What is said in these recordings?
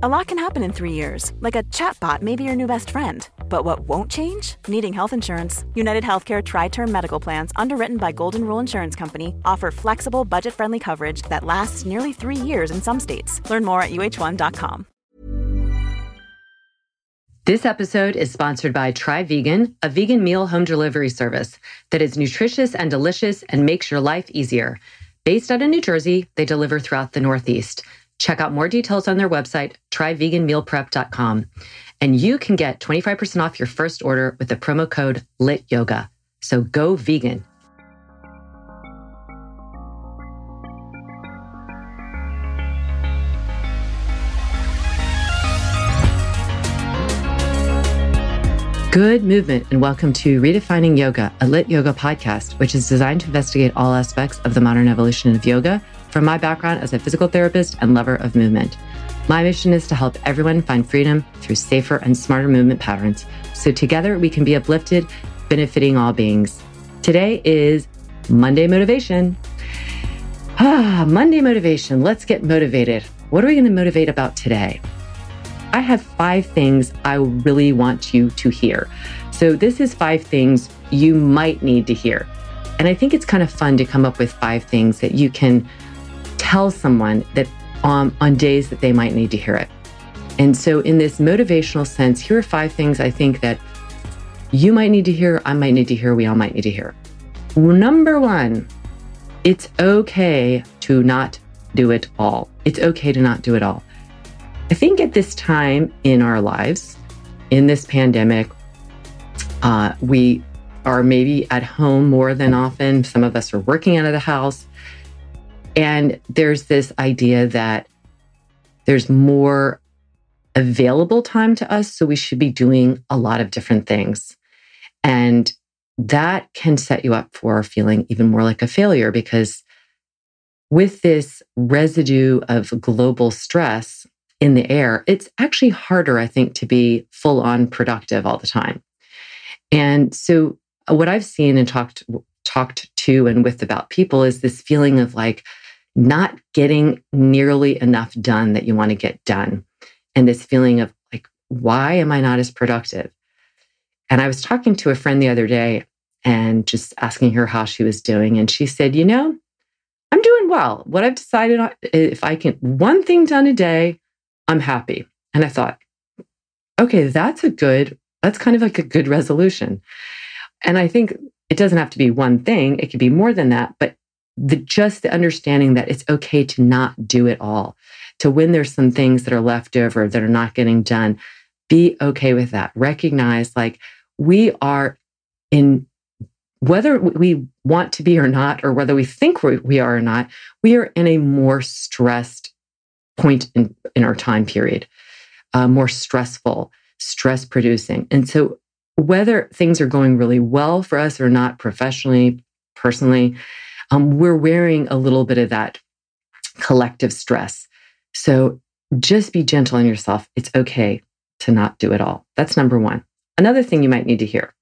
A lot can happen in three years, like a chatbot may be your new best friend. But what won't change? Needing health insurance. United Healthcare Tri Term Medical Plans, underwritten by Golden Rule Insurance Company, offer flexible, budget friendly coverage that lasts nearly three years in some states. Learn more at uh1.com. This episode is sponsored by Try Vegan, a vegan meal home delivery service that is nutritious and delicious and makes your life easier. Based out of New Jersey, they deliver throughout the Northeast. Check out more details on their website, tryveganmealprep.com. And you can get 25% off your first order with the promo code LITYOGA. So go vegan. Good movement, and welcome to Redefining Yoga, a lit yoga podcast, which is designed to investigate all aspects of the modern evolution of yoga from my background as a physical therapist and lover of movement. My mission is to help everyone find freedom through safer and smarter movement patterns so together we can be uplifted, benefiting all beings. Today is Monday Motivation. Ah, Monday Motivation. Let's get motivated. What are we going to motivate about today? I have five things I really want you to hear. So, this is five things you might need to hear. And I think it's kind of fun to come up with five things that you can tell someone that um, on days that they might need to hear it. And so, in this motivational sense, here are five things I think that you might need to hear, I might need to hear, we all might need to hear. Number one, it's okay to not do it all. It's okay to not do it all. I think at this time in our lives, in this pandemic, uh, we are maybe at home more than often. Some of us are working out of the house. And there's this idea that there's more available time to us. So we should be doing a lot of different things. And that can set you up for feeling even more like a failure because with this residue of global stress, in the air, it's actually harder, I think, to be full on productive all the time. And so what I've seen and talked talked to and with about people is this feeling of like not getting nearly enough done that you want to get done. And this feeling of like, why am I not as productive? And I was talking to a friend the other day and just asking her how she was doing. And she said, you know, I'm doing well. What I've decided on, if I can one thing done a day, I'm happy. And I thought, okay, that's a good, that's kind of like a good resolution. And I think it doesn't have to be one thing, it could be more than that, but the just the understanding that it's okay to not do it all. To when there's some things that are left over that are not getting done, be okay with that. Recognize like we are in whether we want to be or not, or whether we think we are or not, we are in a more stressed point in, in our time period, uh, more stressful, stress producing. And so, whether things are going really well for us or not, professionally, personally, um, we're wearing a little bit of that collective stress. So, just be gentle on yourself. It's okay to not do it all. That's number one. Another thing you might need to hear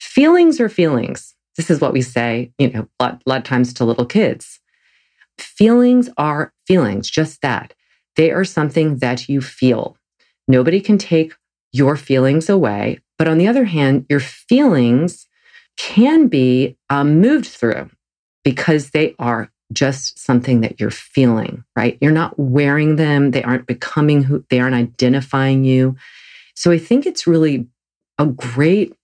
feelings are feelings. This is what we say, you know, a lot, a lot of times to little kids. Feelings are feelings, just that. They are something that you feel. Nobody can take your feelings away. But on the other hand, your feelings can be um, moved through because they are just something that you're feeling, right? You're not wearing them. They aren't becoming who they aren't identifying you. So I think it's really a great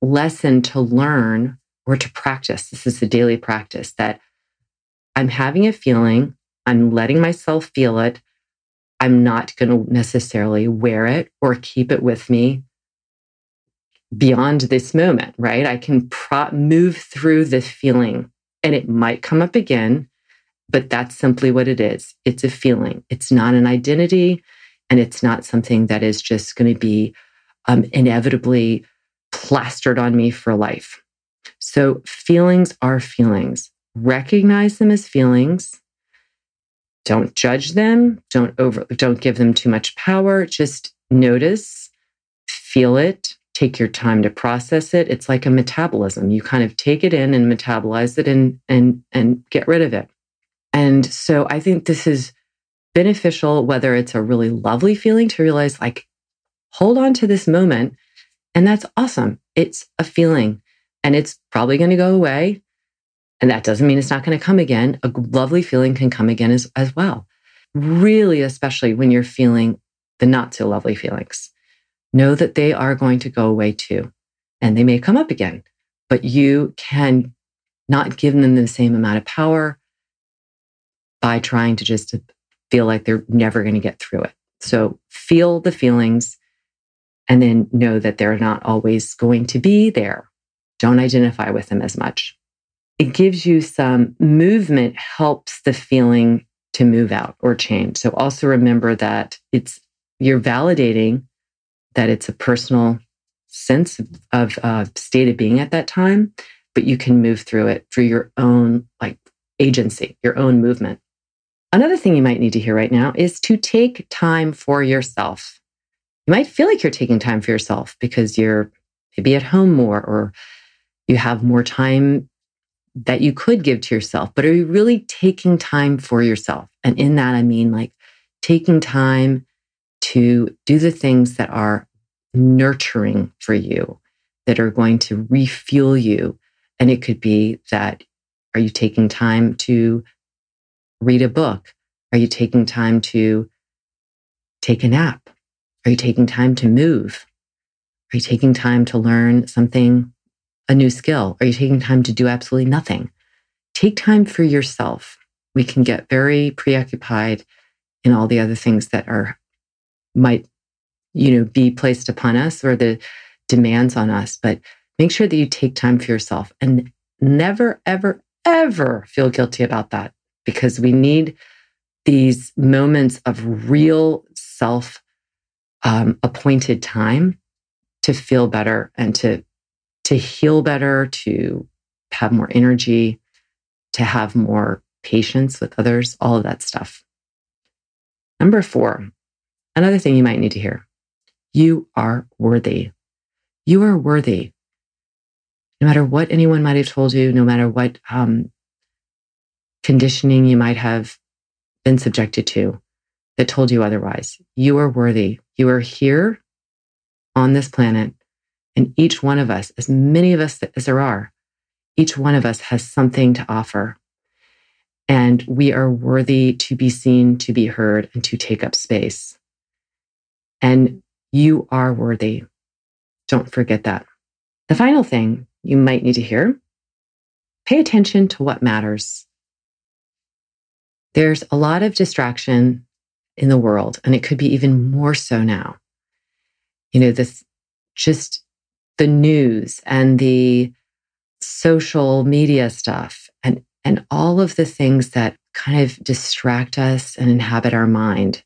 lesson to learn or to practice. This is a daily practice that I'm having a feeling, I'm letting myself feel it. I'm not going to necessarily wear it or keep it with me beyond this moment, right? I can pro- move through this feeling and it might come up again, but that's simply what it is. It's a feeling, it's not an identity, and it's not something that is just going to be um, inevitably plastered on me for life. So, feelings are feelings recognize them as feelings. Don't judge them. Don't over, don't give them too much power. Just notice, feel it, take your time to process it. It's like a metabolism. You kind of take it in and metabolize it and and and get rid of it. And so I think this is beneficial, whether it's a really lovely feeling to realize, like, hold on to this moment. And that's awesome. It's a feeling and it's probably going to go away. And that doesn't mean it's not going to come again. A lovely feeling can come again as, as well. Really, especially when you're feeling the not so lovely feelings. Know that they are going to go away too, and they may come up again, but you can not give them the same amount of power by trying to just feel like they're never going to get through it. So feel the feelings and then know that they're not always going to be there. Don't identify with them as much. It gives you some movement, helps the feeling to move out or change. So also remember that it's you're validating that it's a personal sense of, uh, state of being at that time, but you can move through it through your own like agency, your own movement. Another thing you might need to hear right now is to take time for yourself. You might feel like you're taking time for yourself because you're maybe at home more or you have more time that you could give to yourself. But are you really taking time for yourself? And in that, I mean like taking time to do the things that are nurturing for you, that are going to refuel you. And it could be that are you taking time to read a book? Are you taking time to take a nap? Are you taking time to move? Are you taking time to learn something, a new skill? Are you taking time to do absolutely nothing? Take time for yourself. We can get very preoccupied in all the other things that are might you know be placed upon us or the demands on us but make sure that you take time for yourself and never ever ever feel guilty about that because we need these moments of real self um, appointed time to feel better and to to heal better to have more energy to have more patience with others all of that stuff. Number four Another thing you might need to hear you are worthy. You are worthy. No matter what anyone might have told you, no matter what um, conditioning you might have been subjected to that told you otherwise, you are worthy. You are here on this planet. And each one of us, as many of us as there are, each one of us has something to offer. And we are worthy to be seen, to be heard, and to take up space. And you are worthy. Don't forget that. The final thing you might need to hear pay attention to what matters. There's a lot of distraction in the world, and it could be even more so now. You know, this just the news and the social media stuff and, and all of the things that kind of distract us and inhabit our mind.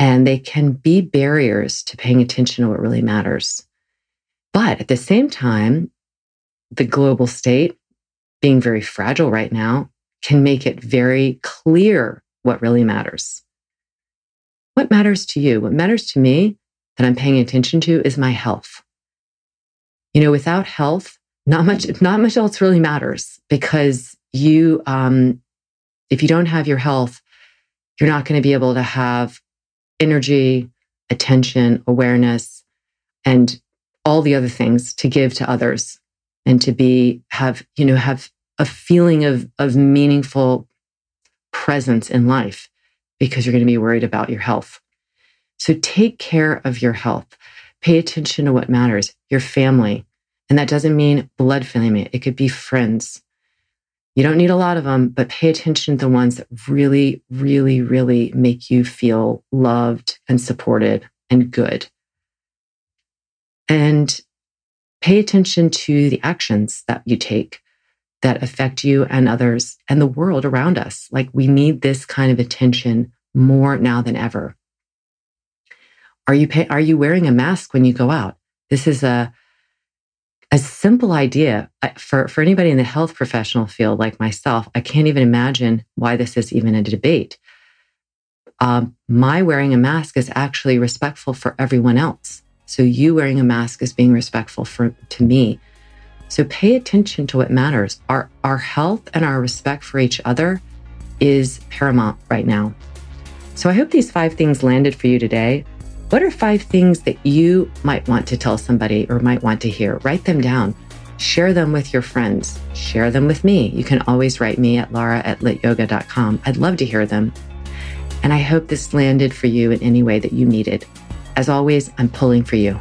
And they can be barriers to paying attention to what really matters. But at the same time, the global state being very fragile right now can make it very clear what really matters. What matters to you? What matters to me that I'm paying attention to is my health. You know, without health, not much, not much else really matters because you, um, if you don't have your health, you're not going to be able to have energy, attention, awareness, and all the other things to give to others and to be, have, you know, have a feeling of, of meaningful presence in life because you're going to be worried about your health. So take care of your health. Pay attention to what matters, your family. And that doesn't mean blood family. It could be friends, you don't need a lot of them, but pay attention to the ones that really, really, really make you feel loved and supported and good. And pay attention to the actions that you take that affect you and others and the world around us. Like we need this kind of attention more now than ever. Are you pay, are you wearing a mask when you go out? This is a a simple idea for, for anybody in the health professional field like myself, I can't even imagine why this is even a debate. Um, my wearing a mask is actually respectful for everyone else. So you wearing a mask is being respectful for to me. So pay attention to what matters. Our our health and our respect for each other is paramount right now. So I hope these five things landed for you today. What are five things that you might want to tell somebody or might want to hear? Write them down. Share them with your friends. Share them with me. You can always write me at laura at lityoga.com. I'd love to hear them. And I hope this landed for you in any way that you needed. As always, I'm pulling for you.